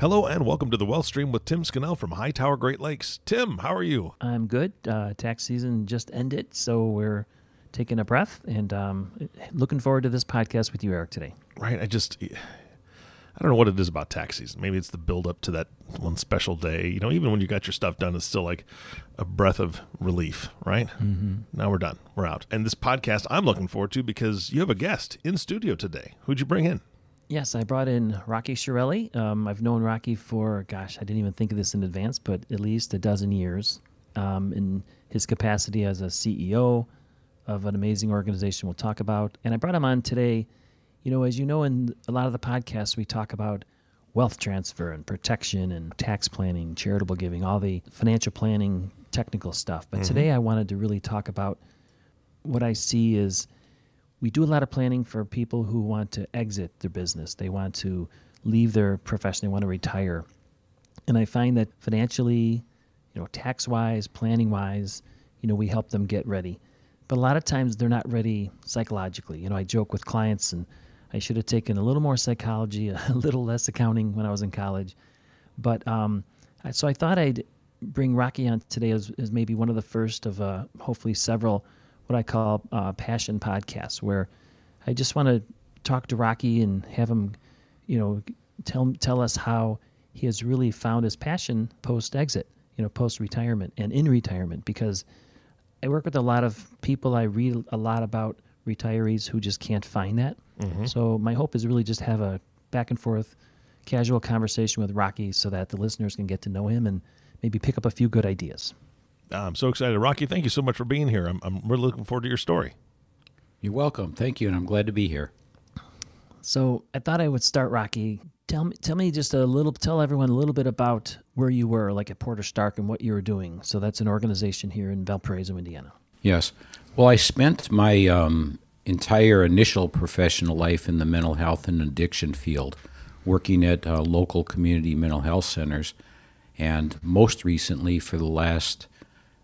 Hello and welcome to the Wealth Stream with Tim Scannell from Hightower Great Lakes. Tim, how are you? I'm good. Uh, tax season just ended, so we're taking a breath and um, looking forward to this podcast with you, Eric, today. Right. I just, I don't know what it is about tax season. Maybe it's the build up to that one special day. You know, even when you got your stuff done, it's still like a breath of relief, right? Mm-hmm. Now we're done. We're out. And this podcast I'm looking forward to because you have a guest in studio today. Who'd you bring in? Yes, I brought in Rocky Schiralli. Um, I've known Rocky for, gosh, I didn't even think of this in advance, but at least a dozen years um, in his capacity as a CEO of an amazing organization we'll talk about. And I brought him on today. You know, as you know, in a lot of the podcasts, we talk about wealth transfer and protection and tax planning, charitable giving, all the financial planning, technical stuff. But mm-hmm. today I wanted to really talk about what I see is we do a lot of planning for people who want to exit their business. They want to leave their profession, they want to retire. And I find that financially, you know, tax wise, planning wise, you know, we help them get ready. But a lot of times they're not ready psychologically. You know, I joke with clients and I should have taken a little more psychology, a little less accounting when I was in college. But um, so I thought I'd bring Rocky on today as, as maybe one of the first of uh, hopefully several what I call uh, passion podcasts, where I just want to talk to Rocky and have him, you know, tell tell us how he has really found his passion post exit, you know, post retirement and in retirement. Because I work with a lot of people, I read a lot about retirees who just can't find that. Mm-hmm. So my hope is really just have a back and forth, casual conversation with Rocky, so that the listeners can get to know him and maybe pick up a few good ideas. I'm so excited. Rocky, thank you so much for being here. I'm, I'm really looking forward to your story. You're welcome. Thank you, and I'm glad to be here. So I thought I would start, Rocky. Tell me, tell me just a little, tell everyone a little bit about where you were, like at Porter-Starke, and what you were doing. So that's an organization here in Valparaiso, Indiana. Yes. Well, I spent my um, entire initial professional life in the mental health and addiction field, working at uh, local community mental health centers, and most recently, for the last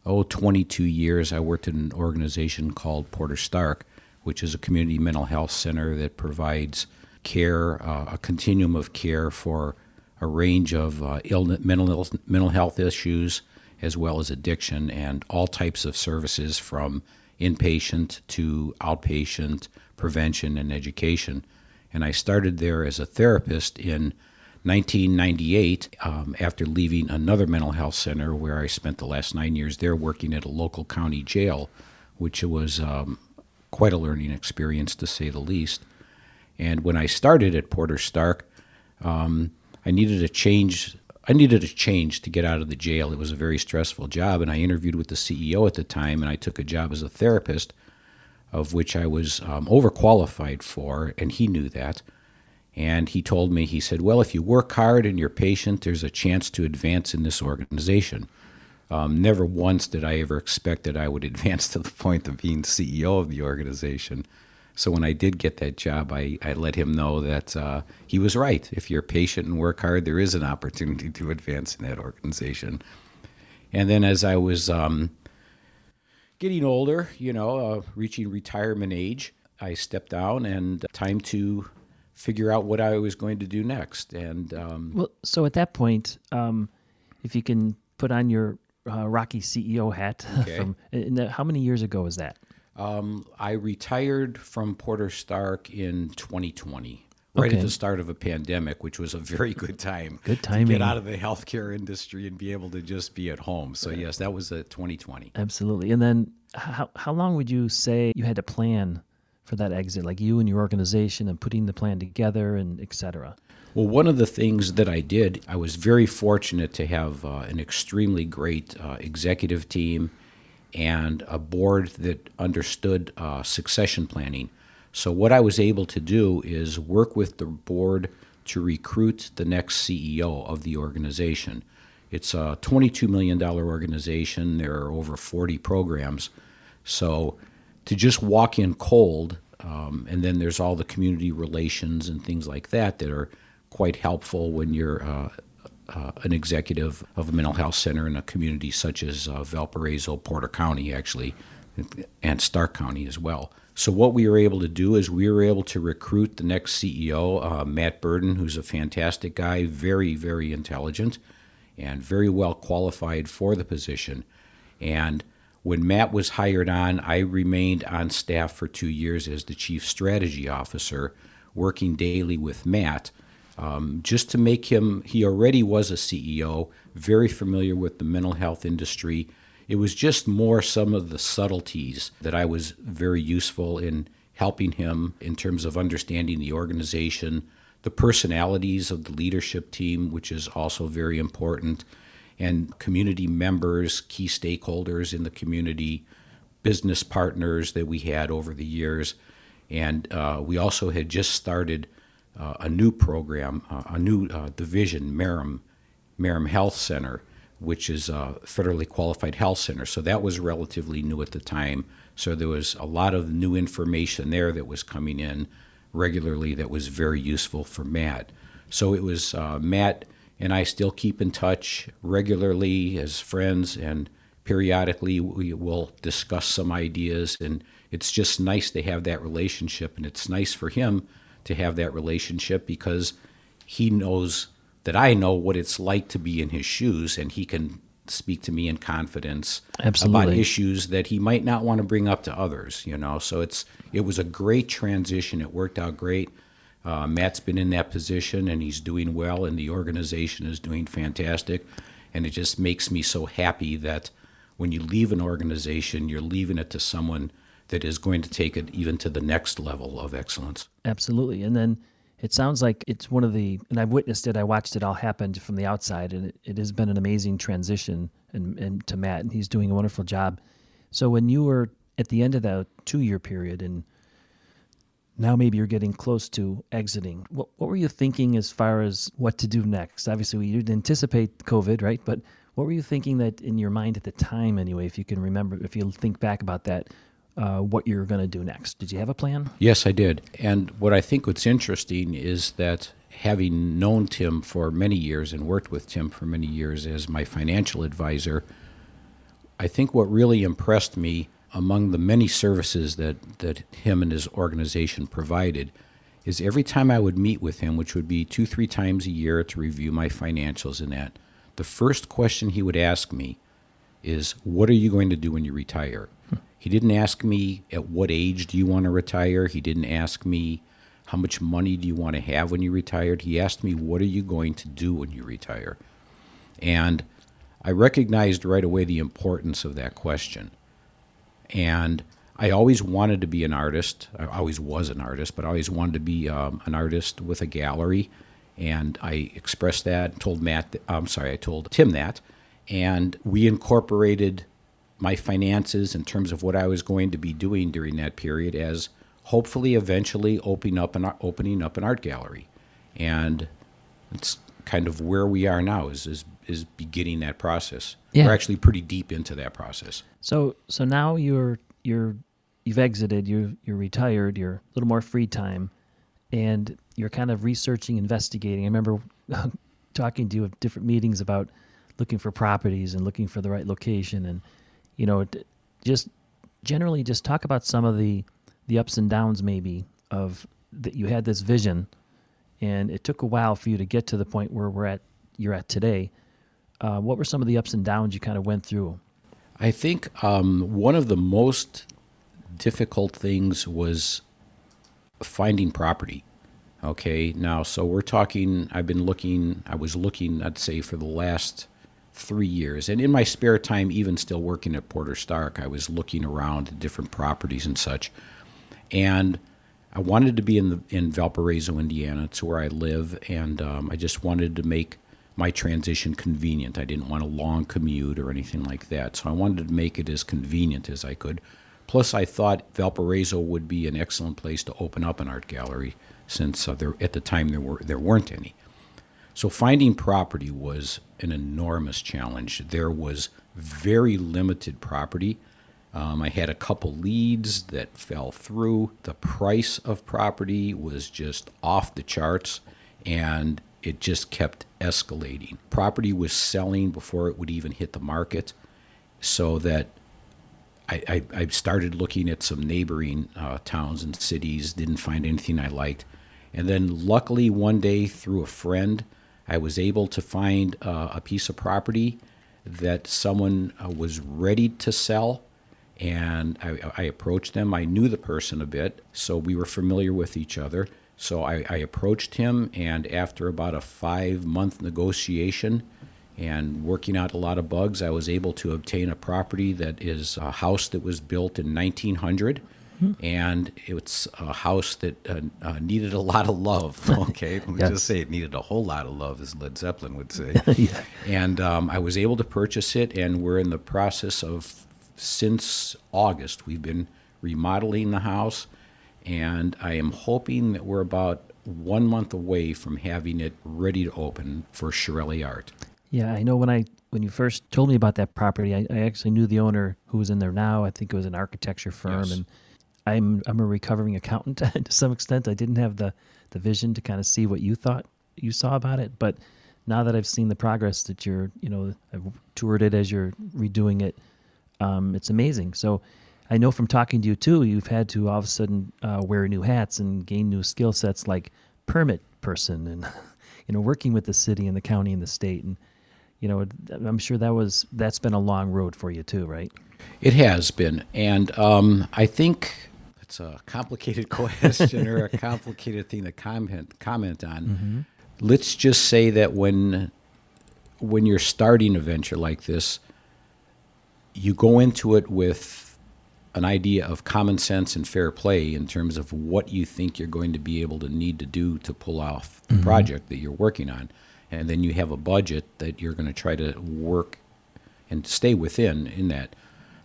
oh, 22 years, I worked in an organization called Porter-Starke, which is a community mental health center that provides care, uh, a continuum of care for a range of uh, illness, mental, mental health issues, as well as addiction, and all types of services from inpatient to outpatient prevention and education. And I started there as a therapist in 1998, um, after leaving another mental health center where I spent the last nine years there working at a local county jail, which was um, quite a learning experience to say the least. And when I started at Porter-Starke, um, I needed a change. I needed a change to get out of the jail. It was a very stressful job, and I interviewed with the CEO at the time, and I took a job as a therapist, of which I was um, overqualified for, and he knew that. And he told me, he said, Well, if you work hard and you're patient, there's a chance to advance in this organization. Um, never once did I ever expect that I would advance to the point of being CEO of the organization. So when I did get that job, I, I let him know that uh, he was right. If you're patient and work hard, there is an opportunity to advance in that organization. And then as I was um, getting older, you know, uh, reaching retirement age, I stepped down and time to figure out what I was going to do next. And um, well, so at that point, um, if you can put on your uh, Rocky CEO hat, okay. from the, how many years ago was that? Um, I retired from Porter-Starke in 2020. Right okay. at the start of a pandemic, which was a very good time. Good timing. To get out of the healthcare industry and be able to just be at home. So yes, that was a 2020. Absolutely. And then, how how long would you say you had to plan for that exit, like you and your organization and putting the plan together and et cetera? Well, one of the things that I did, I was very fortunate to have uh, an extremely great uh, executive team and a board that understood uh, succession planning. So, what I was able to do is work with the board to recruit the next CEO of the organization. It's a $22 million organization, there are over 40 programs. So, to just walk in cold, um, and then there's all the community relations and things like that that are quite helpful when you're uh, uh, an executive of a mental health center in a community such as uh, Valparaiso, Porter County, actually, and Starke County as well. So what we were able to do is we were able to recruit the next CEO, uh, Matt Burden, who's a fantastic guy, very very intelligent, and very well qualified for the position. And when Matt was hired on, I remained on staff for two years as the chief strategy officer, working daily with Matt. Um, just to make him, he already was a CEO, very familiar with the mental health industry, it was just more some of the subtleties that I was very useful in helping him in terms of understanding the organization, the personalities of the leadership team, which is also very important, and community members, key stakeholders in the community, business partners that we had over the years. And uh, we also had just started uh, a new program, uh, a new uh, division, Merrim, Merrim Health Center, which is a federally qualified health center. So that was relatively new at the time. So there was a lot of new information there that was coming in regularly that was very useful for Matt. So it was uh, Matt and I still keep in touch regularly as friends, and periodically we will discuss some ideas. And it's just nice to have that relationship, and it's nice for him to have that relationship because he knows that I know what it's like to be in his shoes, and he can speak to me in confidence Absolutely. about issues that he might not want to bring up to others. You know, so it's it was a great transition. It worked out great. Uh, Matt's been in that position, and he's doing well, and the organization is doing fantastic. And it just makes me so happy that when you leave an organization, you're leaving it to someone that is going to take it even to the next level of excellence. Absolutely, and then it sounds like it's one of the, and I've witnessed it. I watched it all happen from the outside, and it, it has been an amazing transition and, and to Matt, and he's doing a wonderful job. So when you were at the end of that two-year period, and now maybe you're getting close to exiting, what what were you thinking as far as what to do next? Obviously, we didn't anticipate COVID, right? But what were you thinking that in your mind at the time, anyway? If you can remember, if you think back about that, uh, what you're going to do next. Did you have a plan? Yes, I did. And what I think what's interesting is that having known Tim for many years and worked with Tim for many years as my financial advisor, I think what really impressed me among the many services that, that him and his organization provided is every time I would meet with him, which would be two, three times a year to review my financials and that, the first question he would ask me is, What are you going to do when you retire? Hmm. He didn't ask me at what age do you want to retire. He didn't ask me how much money do you want to have when you retired. He asked me what are you going to do when you retire. And I recognized right away the importance of that question. And I always wanted to be an artist. I always was an artist, but I always wanted to be um, an artist with a gallery. And I expressed that, told Matt, I'm sorry, I told Tim that. And we incorporated my finances in terms of what I was going to be doing during that period as hopefully eventually opening up an opening up an art gallery, and it's kind of where we are now is is, is beginning that process. Yeah. We're actually pretty deep into that process. So so now you're you're you've exited, you're you're retired, you're a little more free time, and you're kind of researching, investigating. I remember talking to you at different meetings about looking for properties and looking for the right location and you know, just generally just talk about some of the the ups and downs maybe of that you had this vision and it took a while for you to get to the point where we're at you're at today. Uh, what were some of the ups and downs you kind of went through? I think um, one of the most difficult things was finding property. Okay, now so we're talking. I've been looking. I was looking. I'd say for the last three years. And in my spare time, even still working at Porter-Starke, I was looking around at different properties and such. And I wanted to be in the in Valparaiso, Indiana. It's where I live, and um, I just wanted to make my transition convenient. I didn't want a long commute or anything like that, so I wanted to make it as convenient as I could. Plus, I thought Valparaiso would be an excellent place to open up an art gallery, since uh, there, at the time there were there weren't any. So finding property was an enormous challenge. There was very limited property. Um, I had a couple leads that fell through. The price of property was just off the charts, and it just kept escalating. Property was selling before it would even hit the market, so that I, I, I started looking at some neighboring uh, towns and cities, didn't find anything I liked. And then, luckily, one day through a friend, I was able to find uh, a piece of property that someone uh, was ready to sell. And I, I, approached them. I knew the person a bit, so we were familiar with each other. So I, I approached him, and after about a five month negotiation and working out a lot of bugs, I was able to obtain a property that is a house that was built in 1900 and it's a house that uh, uh, needed a lot of love. Okay, let me Yes. just say it needed a whole lot of love, as Led Zeppelin would say. Yeah. And um, I was able to purchase it, and we're in the process of since August. We've been remodeling the house, and I am hoping that we're about one month away from having it ready to open for Schiralli Art. Yeah, I know when I when you first told me about that property, I, I actually knew the owner who was in there now. I think it was an architecture firm, Yes. and I'm I'm a recovering accountant to some extent. I didn't have the the vision to kind of see what you thought you saw about it, but now that I've seen the progress that you're, you know, I've toured it as you're redoing it, um, it's amazing. So I know from talking to you too, you've had to all of a sudden uh, wear new hats and gain new skill sets like permit person and you know working with the city and the county and the state and you know I'm sure that was that's been a long road for you too, right? It has been, and um, I think it's a complicated question or a complicated thing to comment comment on. Let's just say that when when you're starting a venture like this, you go into it with an idea of common sense and fair play in terms of what you think you're going to be able to need to do to pull off the project that you're working on. And then you have a budget that you're going to try to work and stay within in that.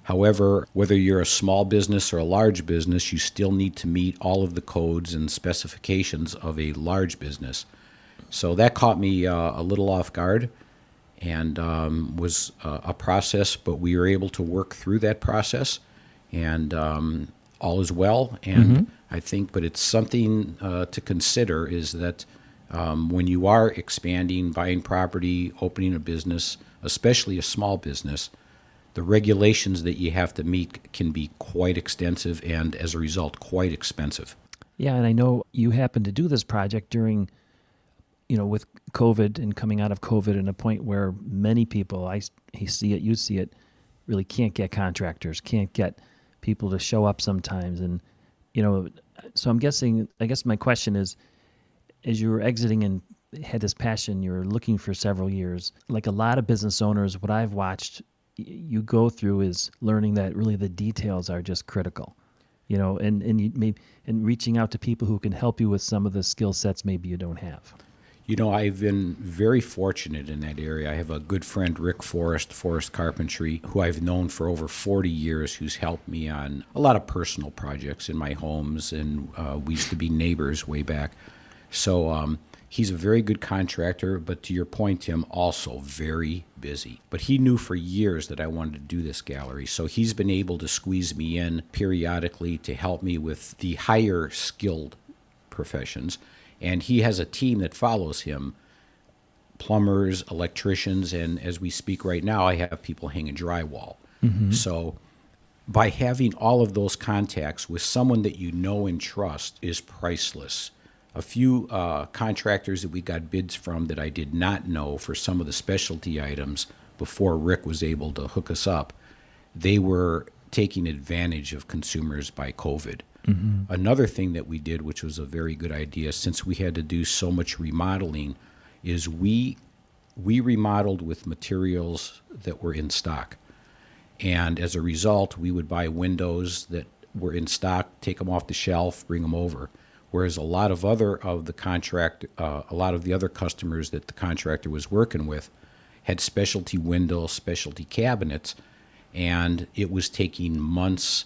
However, whether you're a small business or a large business, you still need to meet all of the codes and specifications of a large business. So that caught me uh, a little off guard and um, was uh, a process, but we were able to work through that process, and um, all is well. And I think, but it's something uh, to consider is that um, when you are expanding, buying property, opening a business, especially a small business, the regulations that you have to meet can be quite extensive and, as a result, quite expensive. Yeah, and I know you happened to do this project during, you know, with COVID and coming out of COVID, and a point where many people, I see it, you see it, really can't get contractors, can't get people to show up sometimes, and you know, so I'm guessing. I guess my question is, as you were exiting and had this passion, you were looking for several years. Like a lot of business owners, what I've watched you go through is learning that really the details are just critical you know, and and you maybe and reaching out to people who can help you with some of the skill sets maybe you don't have. You know, I've been very fortunate in that area. I have a good friend, Rick Forrest, Forrest Carpentry, who I've known for over 40 years, who's helped me on a lot of personal projects in my homes, and uh, we used to be neighbors way back. So um, he's a very good contractor, but to your point, Tim, also very busy. But he knew for years that I wanted to do this gallery, so he's been able to squeeze me in periodically to help me with the higher skilled professions. And he has a team that follows him plumbers, electricians, and as we speak right now, I have people hanging drywall. So by having all of those contacts with someone that you know and trust is priceless. A few uh, contractors that we got bids from that I did not know for some of the specialty items before Rick was able to hook us up, they were taking advantage of consumers by COVID. Another thing that we did, which was a very good idea, since we had to do so much remodeling, is we we remodeled with materials that were in stock. And as a result, we would buy windows that were in stock, take them off the shelf, bring them over. Whereas a lot of other of the contract, uh, a lot of the other customers that the contractor was working with had specialty windows, specialty cabinets, and it was taking months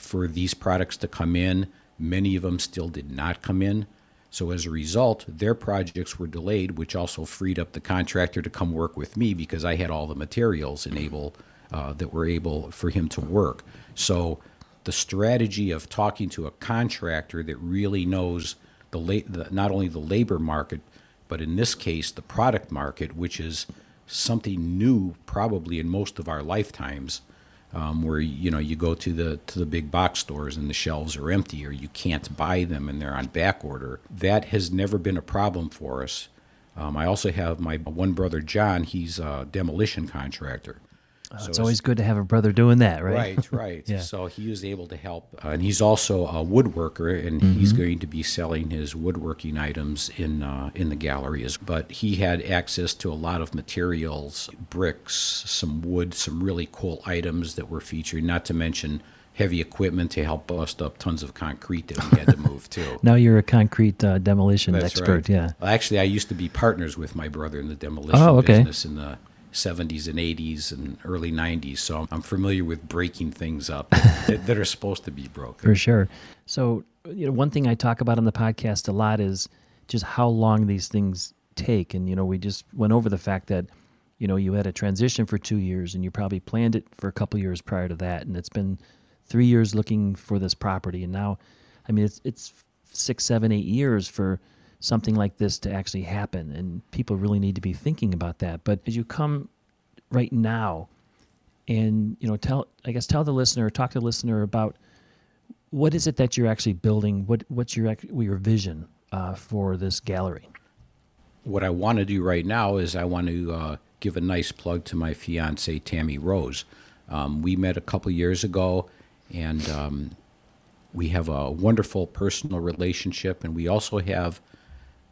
for these products to come in. Many of them still did not come in. So as a result, their projects were delayed, which also freed up the contractor to come work with me because I had all the materials enable uh, that were able for him to work. So the strategy of talking to a contractor that really knows the, la- the not only the labor market, but in this case the product market, which is something new probably in most of our lifetimes um, where you know you go to the to the big box stores and the shelves are empty or you can't buy them and they're on back order. That has never been a problem for us. Um, I also have my one brother John. He's a demolition contractor. Uh, so it's always good to have a brother doing that, right? Right, right. yeah. So he was able to help, uh, and he's also a woodworker, and mm-hmm. he's going to be selling his woodworking items in uh, in the galleries. But he had access to a lot of materials, bricks, some wood, some really cool items that were featured. Not to mention heavy equipment to help bust up tons of concrete that we had to move too. now you're a concrete uh, demolition That's expert, right. yeah. Well, actually, I used to be partners with my brother in the demolition oh, okay. business in the 70s and 80s and early 90s. So I'm familiar with breaking things up that, that, are supposed to be broken. For sure. So, you know, one thing I talk about on the podcast a lot is just how long these things take. And, you know, we just went over the fact that, you know, you had a transition for two years and you probably planned it for a couple years prior to that. And it's been three years looking for this property. And now, I mean, it's, it's six, seven, eight years for, something like this to actually happen. And people really need to be thinking about that. But as you come right now and, you know, tell, I guess, tell the listener, talk to the listener about what is it that you're actually building? What, what's your, your vision uh, for this gallery? What I want to do right now is I want to uh, give a nice plug to my fiance, Tammy Rose. Um, we met a couple years ago, and um, we have a wonderful personal relationship, and we also have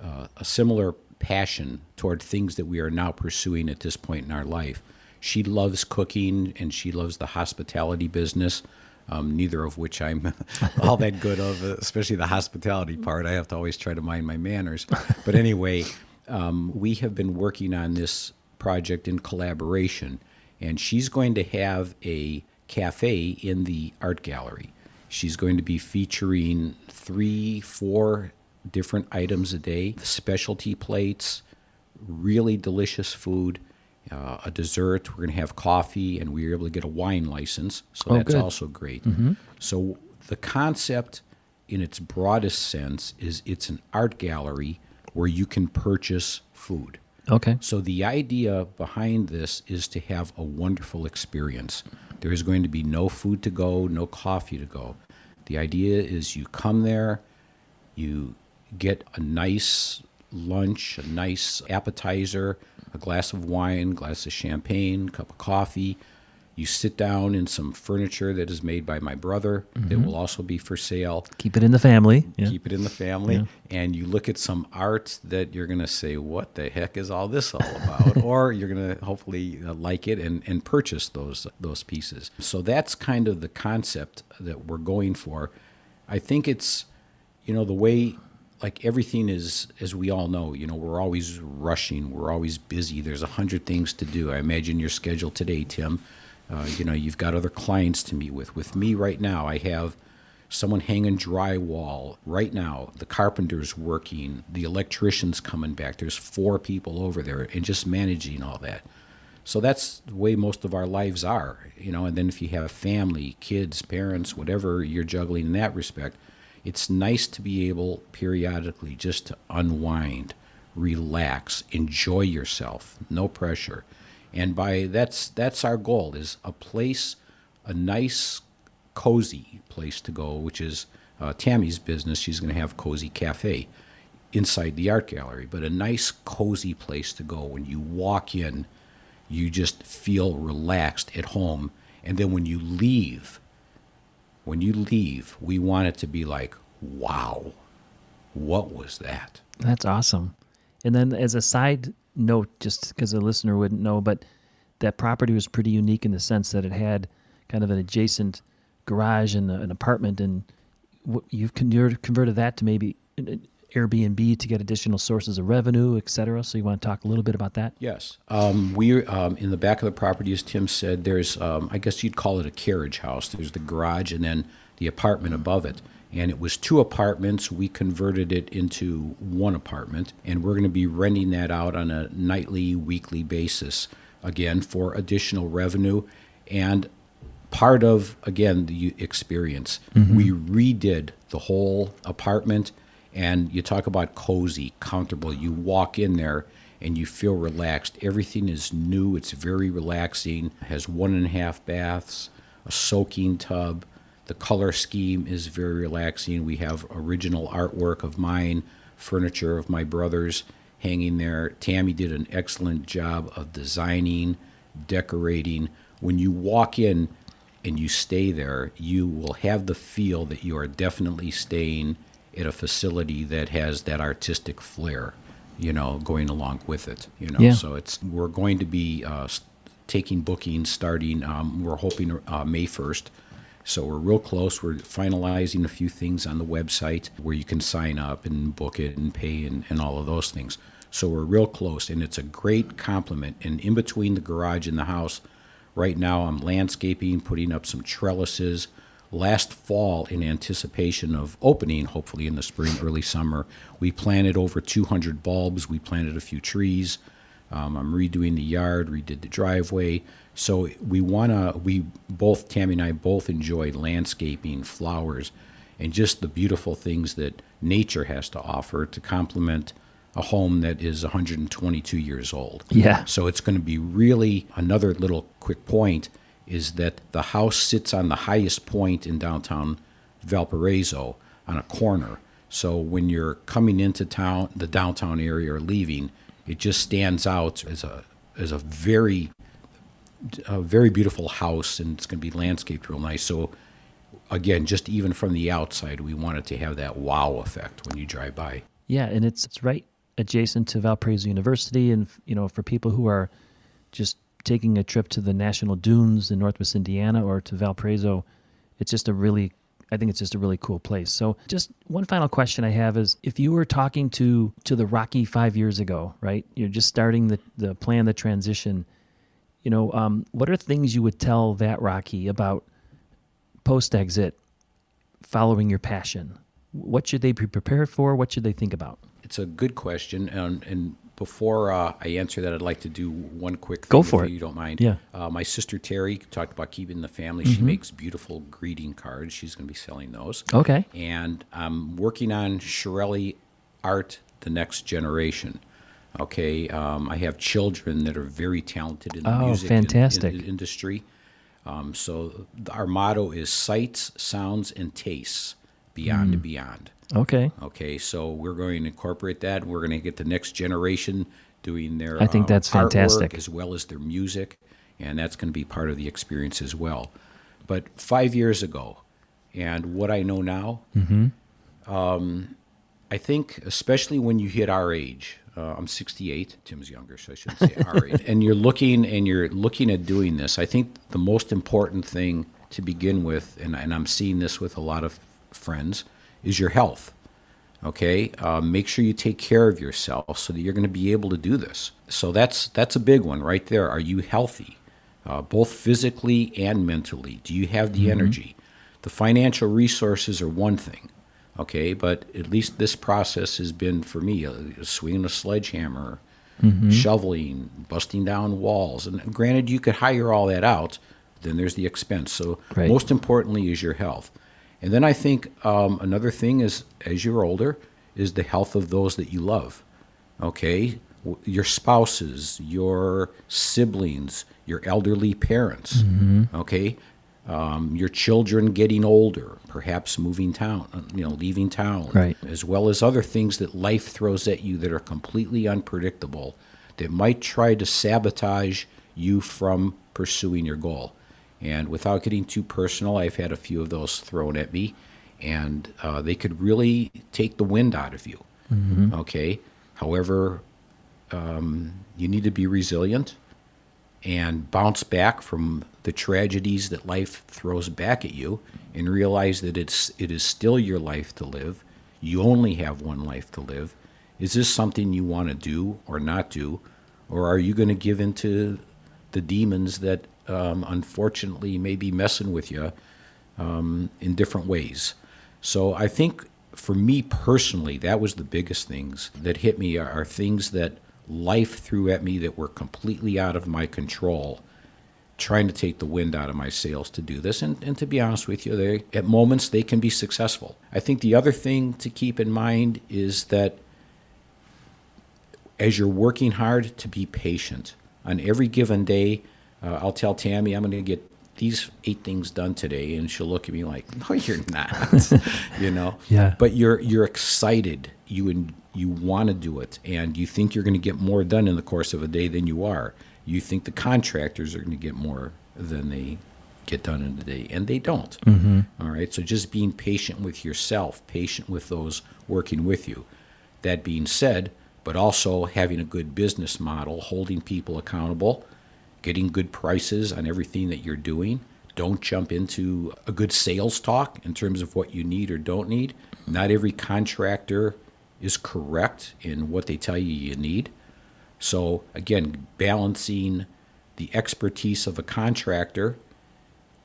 uh, a similar passion toward things that we are now pursuing at this point in our life. She loves cooking and she loves the hospitality business, um, neither of which I'm all that good of, especially the hospitality part. I have to always try to mind my manners. But anyway, um, we have been working on this project in collaboration, and she's going to have a cafe in the art gallery. She's going to be featuring three, four different items a day, specialty plates, really delicious food, uh, a dessert. We're going to have coffee, and we were able to get a wine license, so oh, that's good. also great. Mm-hmm. So the concept, in its broadest sense, is it's an art gallery where you can purchase food. Okay. So the idea behind this is to have a wonderful experience. There is going to be no food to go, no coffee to go. The idea is you come there, you get a nice lunch, a nice appetizer, a glass of wine, glass of champagne, cup of coffee. You sit down in some furniture that is made by my brother mm-hmm. that will also be for sale. Keep it in the family. Yeah. Keep it in the family. Yeah. And you look at some art that you're going to say, what the heck is all this all about? or you're going to hopefully uh, like it and, and purchase those, those pieces. So that's kind of the concept that we're going for. I think it's, you know, the way like everything is as we all know you know we're always rushing we're always busy there's a hundred things to do. I imagine your schedule today tim uh, you know you've got other clients to meet with. With me right now i have someone hanging drywall right now the carpenter's working the electrician's coming back there's four people over there and just managing all that. So that's the way most of our lives are you know and then if you have family kids parents whatever you're juggling in that respect it's nice to be able periodically just to unwind, relax, enjoy yourself, no pressure. And by that's that's our goal is a place, a nice, cozy place to go, which is uh, Tammy's business. She's going to have cozy cafe inside the art gallery, but a nice, cozy place to go. When you walk in, you just feel relaxed at home, and then when you leave, when you leave, we want it to be like, wow, what was that? That's awesome. And then, as a side note, just because the listener wouldn't know, but that property was pretty unique in the sense that it had kind of an adjacent garage and an apartment, and you've converted that to maybe uh, Airbnb to get additional sources of revenue, et cetera. So you want to talk a little bit about that? Yes. Um, we um, in the back of the property, as Tim said, there's um, I guess you'd call it a carriage house. There's the garage, and then the apartment above it. And it was two apartments. We converted it into one apartment, and we're going to be renting that out on a nightly, weekly basis, again, for additional revenue and part of, again, the experience. We redid the whole apartment, and you talk about cozy, comfortable. You walk in there and you feel relaxed. Everything is new, it's very relaxing, has one and a half baths, a soaking tub. The color scheme is very relaxing. We have original artwork of mine, furniture of my brothers hanging there. Tammy did an excellent job of designing, decorating. When you walk in and you stay there, you will have the feel that you are definitely staying at a facility that has that artistic flair, you know, going along with it. You know, Yeah. so it's we're going to be uh, taking bookings starting. Um, we're hoping uh, May first. So we're real close. We're finalizing a few things on the website where you can sign up and book it and pay and, and all of those things. So we're real close, and it's a great compliment. And in between the garage and the house, right now I'm landscaping, putting up some trellises. Last fall, in anticipation of opening, hopefully in the spring, early summer, we planted over 200 bulbs. We planted a few trees. Um, I'm redoing the yard, redid the driveway. So we want to, we both, Tammy and I both enjoy landscaping, flowers, and just the beautiful things that nature has to offer to complement a home that is 122 years old. Yeah. So it's going to be really another little quick point is that the house sits on the highest point in downtown Valparaiso on a corner. So when you're coming into town, the downtown area or leaving, it just stands out as a as a very a very beautiful house and it's going to be landscaped real nice. So again, just even from the outside, we wanted to have that wow effect when you drive by. Yeah, and it's it's right adjacent to Valparaiso University, and you know, for people who are just taking a trip to the National Dunes in Northwest Indiana or to Valparaiso, it's just a really, I think it's just a really cool place. So, just one final question I have is, if you were talking to to the Rocky five years ago, right? You're just starting the the plan, the transition. You know, um, what are things you would tell that Rocky about post exit, following your passion? What should they be prepared for? What should they think about? It's a good question, and, and before uh, I answer that, I'd like to do one quick thing, Go for if it. you don't mind. Yeah. Uh, my sister Terry talked about keeping the family. Mm-hmm. She makes beautiful greeting cards. She's going to be selling those. Okay. And I'm working on Schiralli Art, the next generation. Okay, um, I have children that are very talented in the Oh, music in- in- fantastic. industry. Um, so our motto is sights, sounds, and tastes beyond Hmm. and beyond. Okay. Okay, so we're going to incorporate that. We're going to get the next generation doing their I think uh, that's fantastic. as well as their music, and that's going to be part of the experience as well. But five years ago, and what I know now, Mm-hmm. um, I think especially when you hit our age, uh, I'm 68. Tim's younger, so I shouldn't say our age. And you're looking and you're looking at doing this. I think the most important thing to begin with, and, and I'm seeing this with a lot of friends, is your health. Okay, uh, make sure you take care of yourself so that you're going to be able to do this. So that's that's a big one right there. Are you healthy, uh, both physically and mentally? Do you have the energy? The financial resources are one thing, okay, but at least this process has been for me a swinging a sledgehammer, shoveling, busting down walls, and granted you could hire all that out. Then there's the expense. So Right. most importantly is your health. And then I think um, another thing is, as you're older, is the health of those that you love. Okay, your spouses, your siblings, your elderly parents. Okay, um, your children getting older, perhaps moving town, uh, you know, leaving town, Right. as well as other things that life throws at you that are completely unpredictable, that might try to sabotage you from pursuing your goal. And without getting too personal, I've had a few of those thrown at me, and uh, they could really take the wind out of you. Okay. However, um, you need to be resilient and bounce back from the tragedies that life throws back at you and realize that it's it is still your life to live. You only have one life to live. Is this something you want to do or not do? Or are you going to give into the demons that um, unfortunately may be messing with you um, in different ways. So I think for me personally, that was the biggest things that hit me are, are things that life threw at me that were completely out of my control trying to take the wind out of my sails to do this. And, and to be honest with you, they, at moments they can be successful. I think the other thing to keep in mind is that as you're working hard, to be patient. On every given day, uh, I'll tell Tammy I'm going to get these eight things done today, and she'll look at me like, "No, you're not," you know. Yeah. But you're you're excited. You and you want to do it, and you think you're going to get more done in the course of a day than you are you think the contractors are going to get more than they get done in a day, and they don't. Mm-hmm. All right, so just being patient with yourself, patient with those working with you. That being said, but also having a good business model, holding people accountable, getting good prices on everything that you're doing. Don't jump into a good sales talk in terms of what you need or don't need. Not every contractor is correct in what they tell you you need. So again, balancing the expertise of a contractor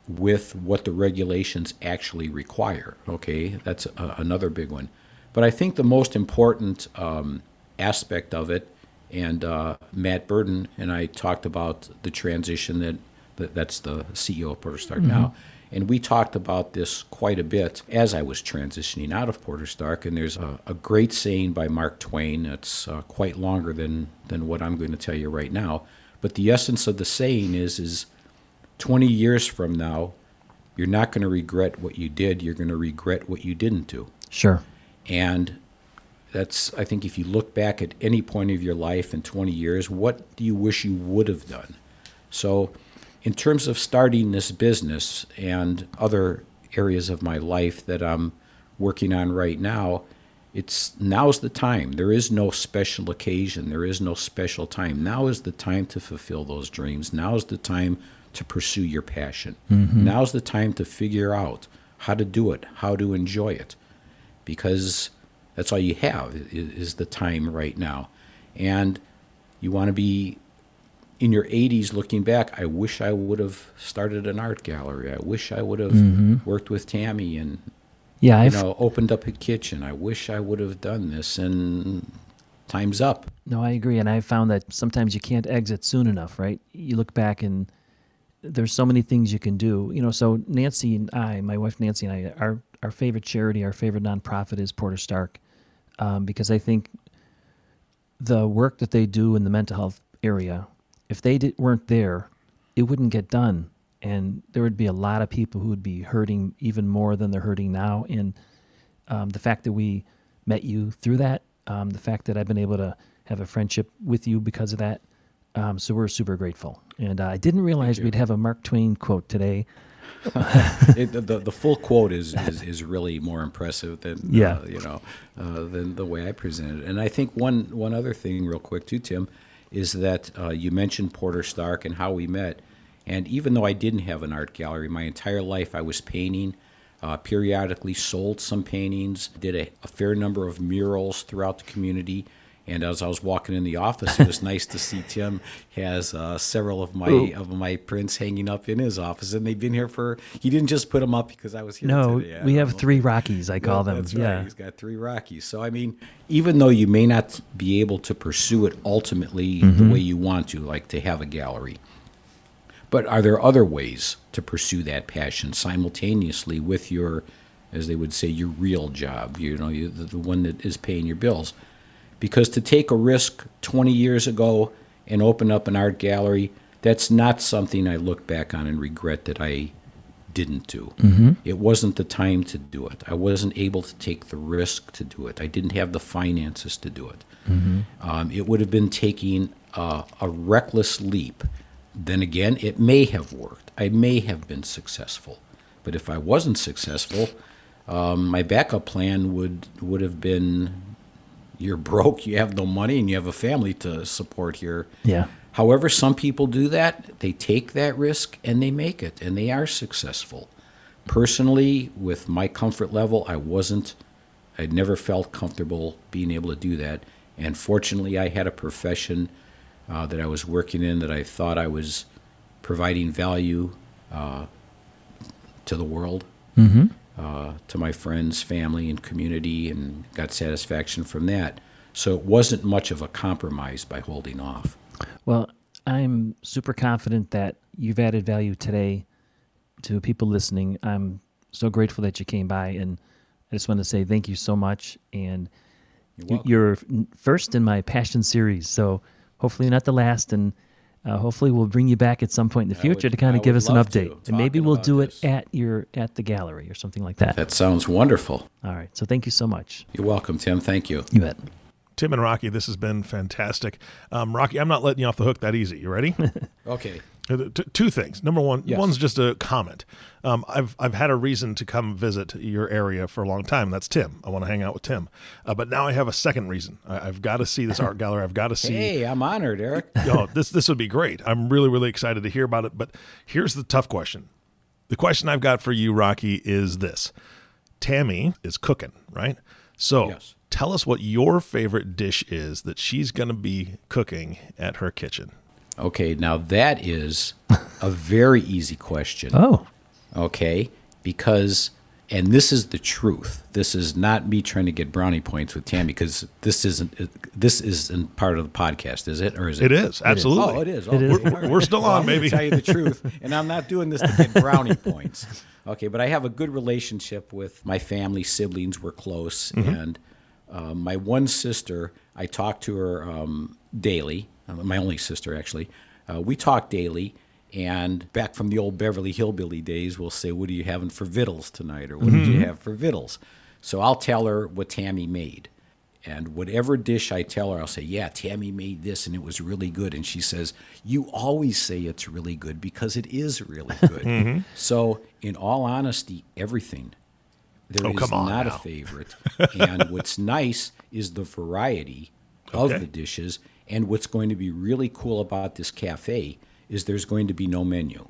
with what the regulations actually require. Okay, that's a, another big one. But I think the most important um, aspect of it, and uh, Matt Burton and I talked about the transition that, that that's the CEO of Porter-Starke mm-hmm. now and we talked about this quite a bit as I was transitioning out of Porter-Starke. And there's a, a great saying by Mark Twain that's uh, quite longer than, than what I'm going to tell you right now. But the essence of the saying is, is 20 years from now, you're not going to regret what you did. You're going to regret what you didn't do. Sure. And that's, I think, if you look back at any point of your life in 20 years, what do you wish you would have done? So in terms of starting this business and other areas of my life that I'm working on right now, it's now's the time. There is no special occasion. There is no special time. Now is the time to fulfill those dreams. Now is the time to pursue your passion. Mm-hmm. Now's the time to figure out how to do it, how to enjoy it, because that's all you have is the time right now, and you want to be in your 80s looking back i wish i would have started an art gallery. I wish i would have mm-hmm. worked with tammy and yeah you I've, know opened up a kitchen. I wish i would have done this and time's up. No i agree and i found that sometimes you can't exit soon enough right? You look back and there's so many things you can do. You know so nancy and i my wife nancy and i our our favorite charity our favorite nonprofit is porter-starke um, because i think the work that they do in the mental health area if they did, weren't there, it wouldn't get done. And there would be a lot of people who would be hurting even more than they're hurting now. And um, the fact that we met you through that, um, the fact that I've been able to have a friendship with you because of that. Um, so we're super grateful. And uh, I didn't realize we'd have a Mark Twain quote today. it, the, the full quote is, is, is really more impressive than uh, yeah. Uh, you know uh, than the way I presented it. And I think one one other thing, real quick, too, Tim, is that uh, you mentioned Porter-Starke and how we met. And even though I didn't have an art gallery, my entire life I was painting, uh, periodically sold some paintings, did a, a, fair number of murals throughout the community. And as I was walking in the office, it was nice to see Tim has uh, several of my Ooh. of my prints hanging up in his office, and they've been here for. He didn't just put them up because I was here. No, today. we have know. three Rockies. I call them. That's yeah, right. he's got three Rockies. So I mean, even though you may not be able to pursue it ultimately mm-hmm. the way you want to, like to have a gallery, but are there other ways to pursue that passion simultaneously with your, as they would say, your real job? You know, you, the, the one that is paying your bills because to take a risk 20 years ago and open up an art gallery, that's not something I look back on and regret that I didn't do. Mm-hmm. It wasn't the time to do it. I wasn't able to take the risk to do it. I didn't have the finances to do it. Mm-hmm. Um, it would have been taking a, a reckless leap. Then again, it may have worked. I may have been successful. But if I wasn't successful, um, my backup plan would would have been you're broke, you have no money, and you have a family to support here. Yeah. However, some people do that. They take that risk and they make it, and they are successful. Personally, with my comfort level, I wasn't. I'd never felt comfortable being able to do that. And fortunately, I had a profession uh, that I was working in that I thought I was providing value uh, to the world uh, to my friends, family, and community, and got satisfaction from that. So it wasn't much of a compromise by holding off. Well, I'm super confident that you've added value today to people listening. I'm so grateful that you came by, and I just want to say thank you so much. And You're you're first in my passion series, so hopefully not the last. And uh, hopefully we'll bring you back at some point in the future would- to kind of give us an update, and maybe we'll about do it at your at the gallery or something like that. That sounds wonderful. All right. So thank you so much. You're welcome, Tim. Thank you. You bet. Tim and Rocky, this has been fantastic. Um, Rocky, I'm not letting you off the hook that easy. You ready? Okay. Uh, two things. Number one, Yes. one's just a comment. Um, I've I've had a reason to come visit your area for a long time. That's Tim. I want to hang out with Tim. Uh, but now I have a second reason. I, I've got to see this art gallery. I've got to see. Hey, I'm honored, Eric. oh, this this would be great. I'm really really excited to hear about it. But here's the tough question. The question I've got for you, Rocky, is this: Tammy is cooking, right? So Yes. tell us what your favorite dish is that she's going to be cooking at her kitchen. Okay, now that is a very easy question. Oh, Okay, because and this is the truth. This is not me trying to get brownie points with Tammy because this isn't this isn't part of the podcast, is it? Or is it? It is absolutely. Oh, it is. It is. Okay. We're, we're still on, I'm gonna baby. tell you the truth, and I'm not doing this to get brownie points. Okay, but I have a good relationship with my family. Siblings we're close, and um, my one sister, I talk to her um, daily. Uh, My only sister, actually. Uh, we talk daily, and back from the old Beverly Hillbilly days, we'll say, "What are you having for vittles tonight?" or "What did you have for vittles?" So I'll tell her what Tammy made. And whatever dish I tell her, I'll say, Yeah, Tammy made this and it was really good. And she says, You always say it's really good because it is really good. So, in all honesty, everything. There is Oh, on not now. a favorite. and what's nice is the variety of the dishes. And what's going to be really cool about this cafe is there's going to be no menu.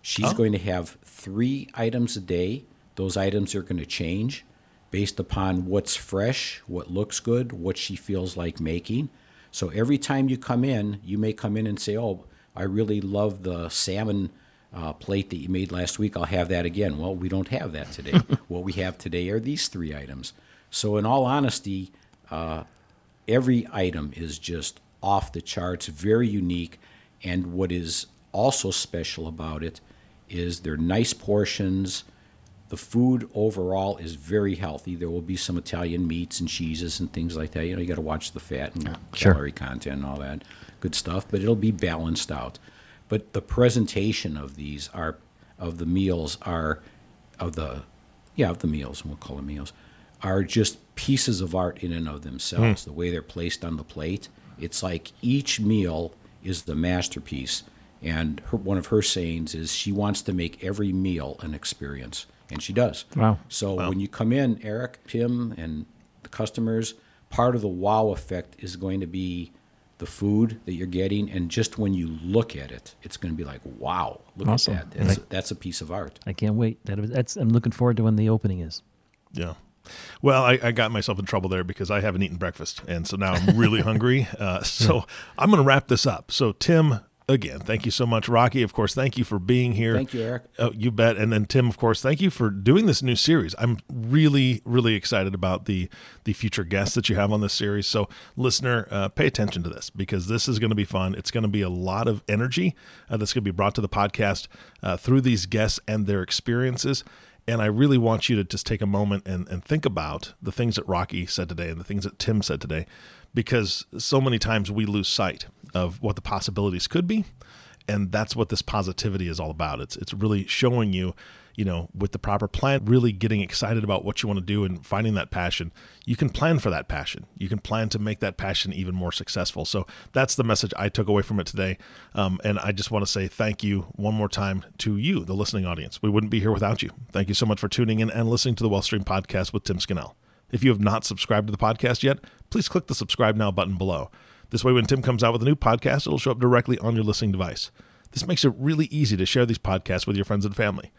She's going to have three items a day. Those items are going to change based upon what's fresh, what looks good, what she feels like making. So every time you come in, you may come in and say, Oh, I really love the salmon uh, plate that you made last week. I'll have that again. Well, we don't have that today. what we have today are these three items. So, in all honesty, uh, every item is just off the charts, very unique. And what is also special about it is they're nice portions. The food overall is very healthy. There will be some Italian meats and cheeses and things like that. You know, you got to watch the fat and Sure. calorie content and all that good stuff, but it'll be balanced out. But the presentation of these are of the meals are of the yeah, of the meals, we'll call them meals, are just pieces of art in and of themselves. Hmm. The way they're placed on the plate, it's like each meal is the masterpiece. And her, one of her sayings is she wants to make every meal an experience, and she does. Wow. So when you come in, Eric, Tim, and the customers, part of the wow effect is going to be the food that you're getting, and just when you look at it, it's going to be like, wow, look Awesome. at that. That's, that's a piece of art. I can't wait. That that's. I'm looking forward to when the opening is. Yeah. Well, I, I got myself in trouble there because I haven't eaten breakfast, and so now I'm really hungry. Uh, so I'm going to wrap this up. So Tim, again, thank you so much, Rocky. Of course, thank you for being here. Thank you, Eric. Oh, you bet. And then Tim, of course, thank you for doing this new series. I'm really, really excited about the the future guests that you have on this series. So, listener, uh, pay attention to this because this is going to be fun. It's going to be a lot of energy uh, that's going to be brought to the podcast uh, through these guests and their experiences. And I really want you to just take a moment and, and think about the things that Rocky said today and the things that Tim said today, because so many times we lose sight of what the possibilities could be and that's what this positivity is all about. It's it's really showing you you know with the proper plan really getting excited about what you want to do and finding that passion you can plan for that passion. You can plan to make that passion even more successful. So that's the message i took away from it today. Um, and i just want to say thank you one more time to you the listening audience. We wouldn't be here without you. Thank you so much for tuning in and listening to the Wealth Stream podcast with tim scannell. If you have not subscribed to the podcast yet please click the subscribe now button below. This way, when Tim comes out with a new podcast, it'll show up directly on your listening device. This makes it really easy to share these podcasts with your friends and family.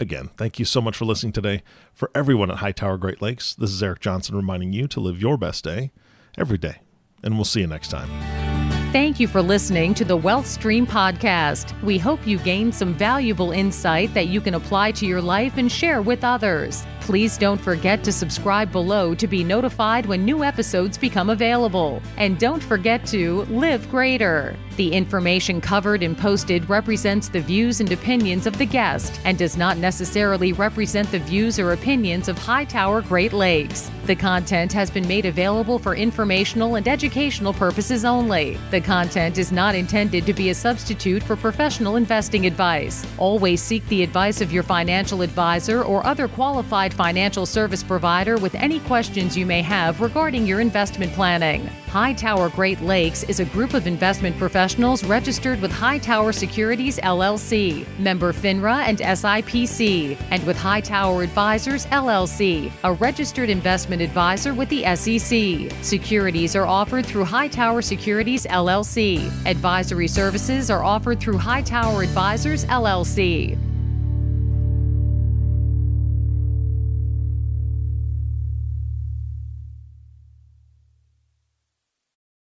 Again, thank you so much for listening today. For everyone at Hightower Great Lakes, this is Eric Johnson reminding you to live your best day every day. And we'll see you next time. Thank you for listening to the Wealth Stream podcast. We hope you gained some valuable insight that you can apply to your life and share with others. Please don't forget to subscribe below to be notified when new episodes become available. And don't forget to live greater. The information covered and posted represents the views and opinions of the guest and does not necessarily represent the views or opinions of Hightower Great Lakes. The content has been made available for informational and educational purposes only. The content is not intended to be a substitute for professional investing advice. Always seek the advice of your financial advisor or other qualified financial service provider with any questions you may have regarding your investment planning. Hightower Great Lakes is a group of investment professionals registered with Hightower Securities LLC, member FINRA and SIPC, and with Hightower Advisors LLC, a registered investment advisor with the SEC. Securities are offered through Hightower Securities LLC. Advisory services are offered through Hightower Advisors LLC.